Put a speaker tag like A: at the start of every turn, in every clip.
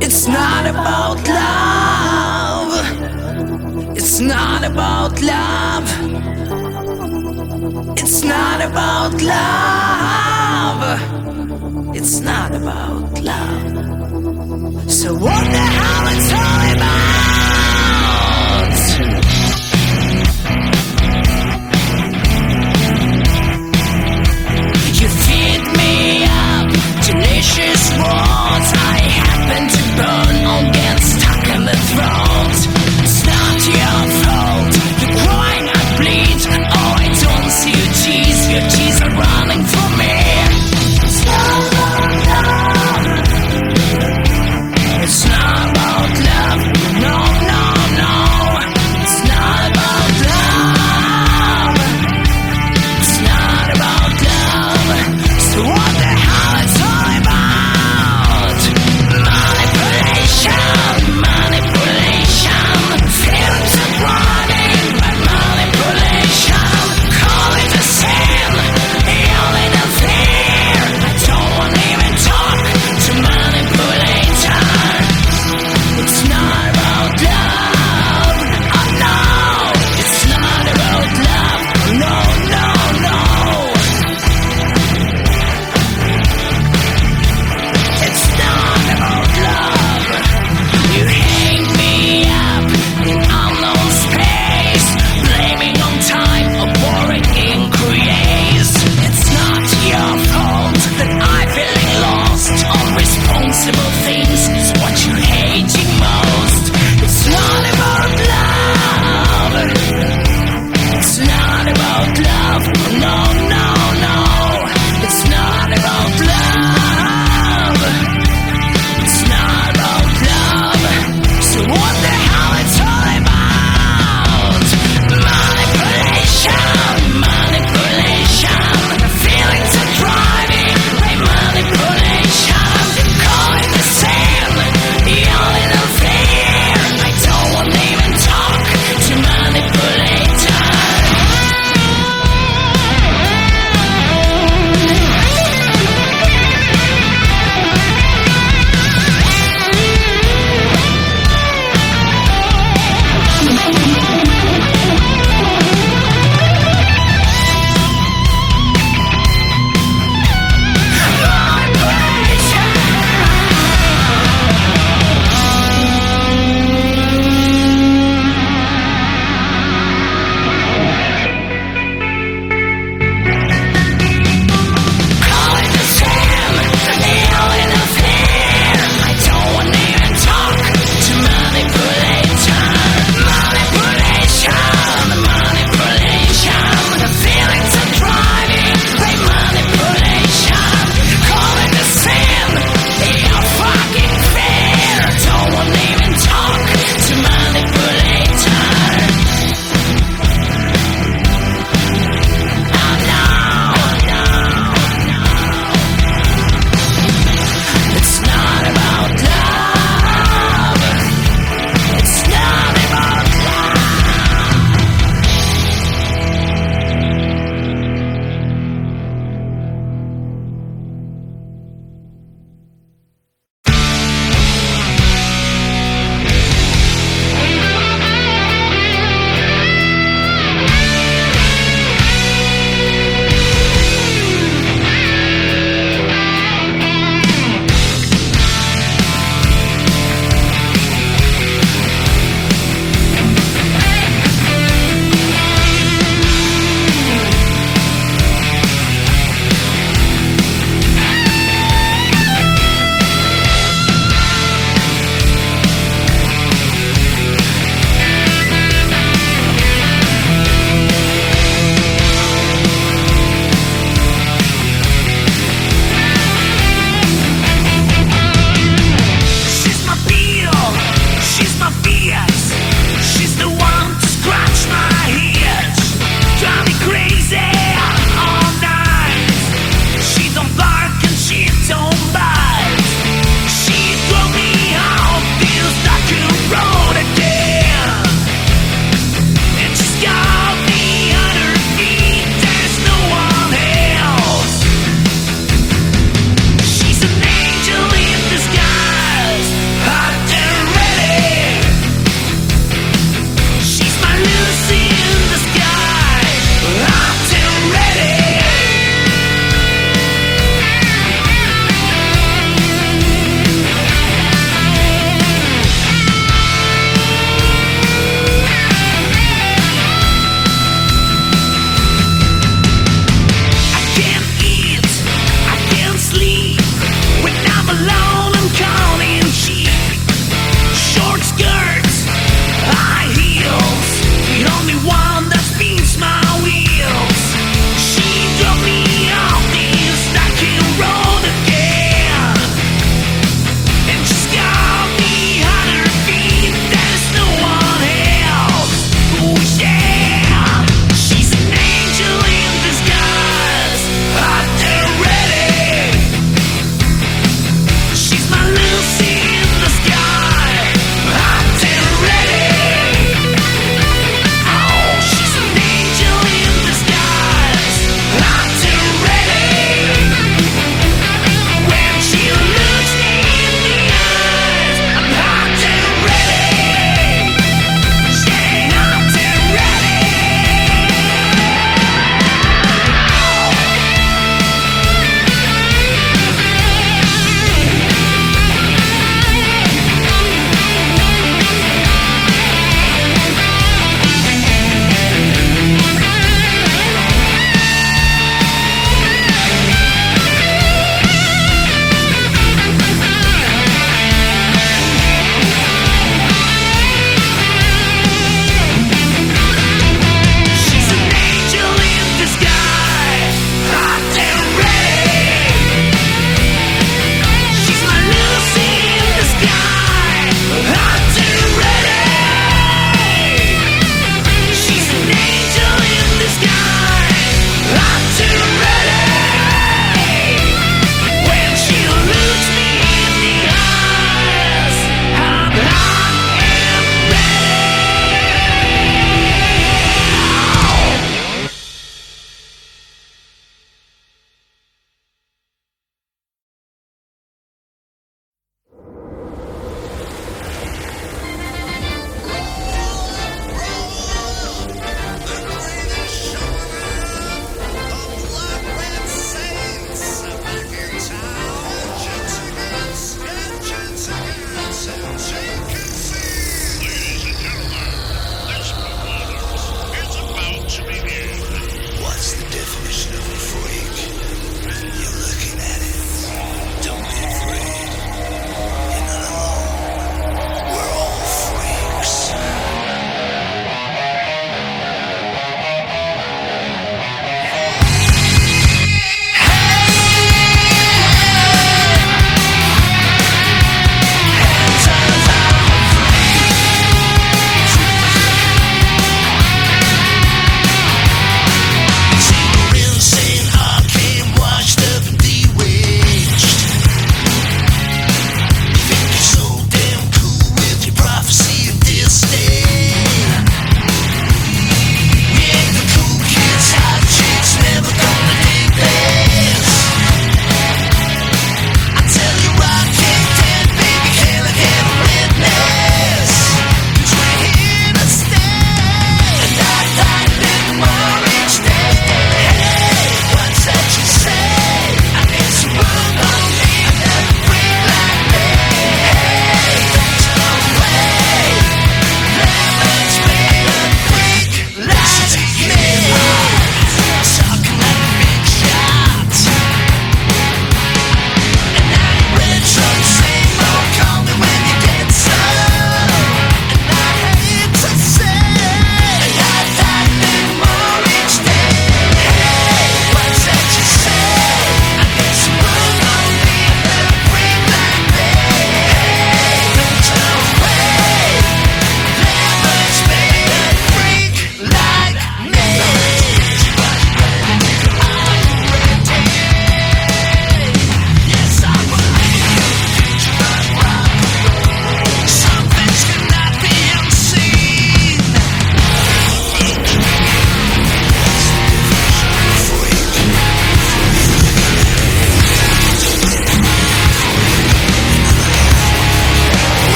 A: It's not about love. It's not about love. It's not about love. It's not about love. So what the hell it's all about? I happen to burn or get stuck in the throat. It's not your fault.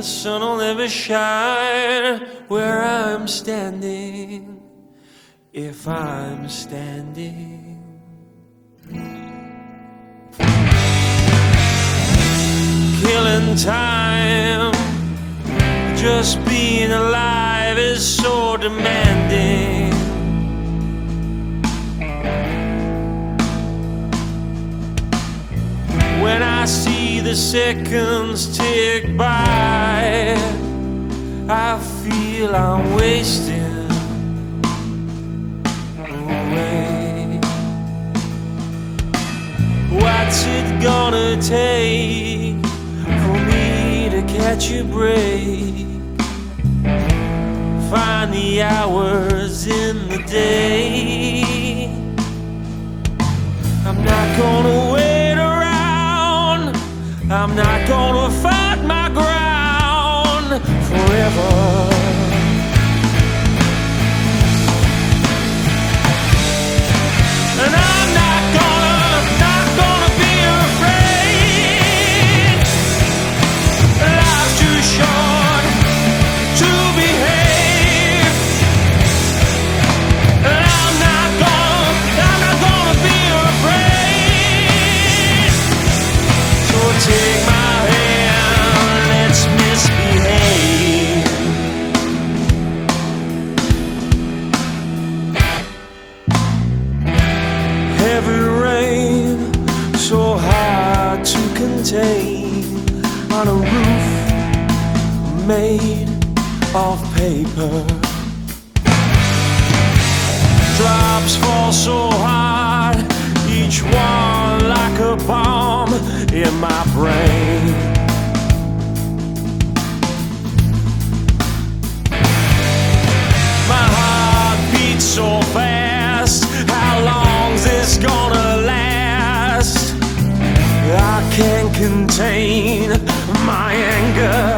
B: The
A: sun will never shine where I'm standing, if I'm standing. Killing time, just being alive is so demanding. when I see the seconds tick by. I feel I'm wasting away. What's it gonna take for me to catch a break? Find the hours in the day. I'm not gonna I'm not gonna fight my ground forever. people. Drops fall so hard, each one like a bomb in my brain. My heart beats so fast, how long's this gonna last? I can't contain my anger.